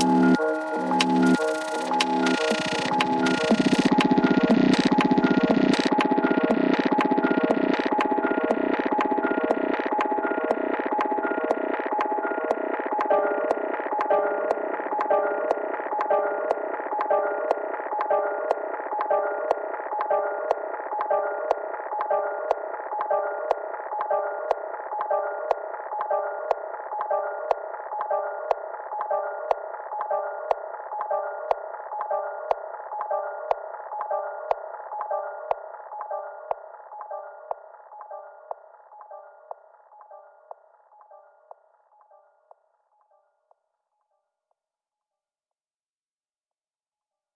you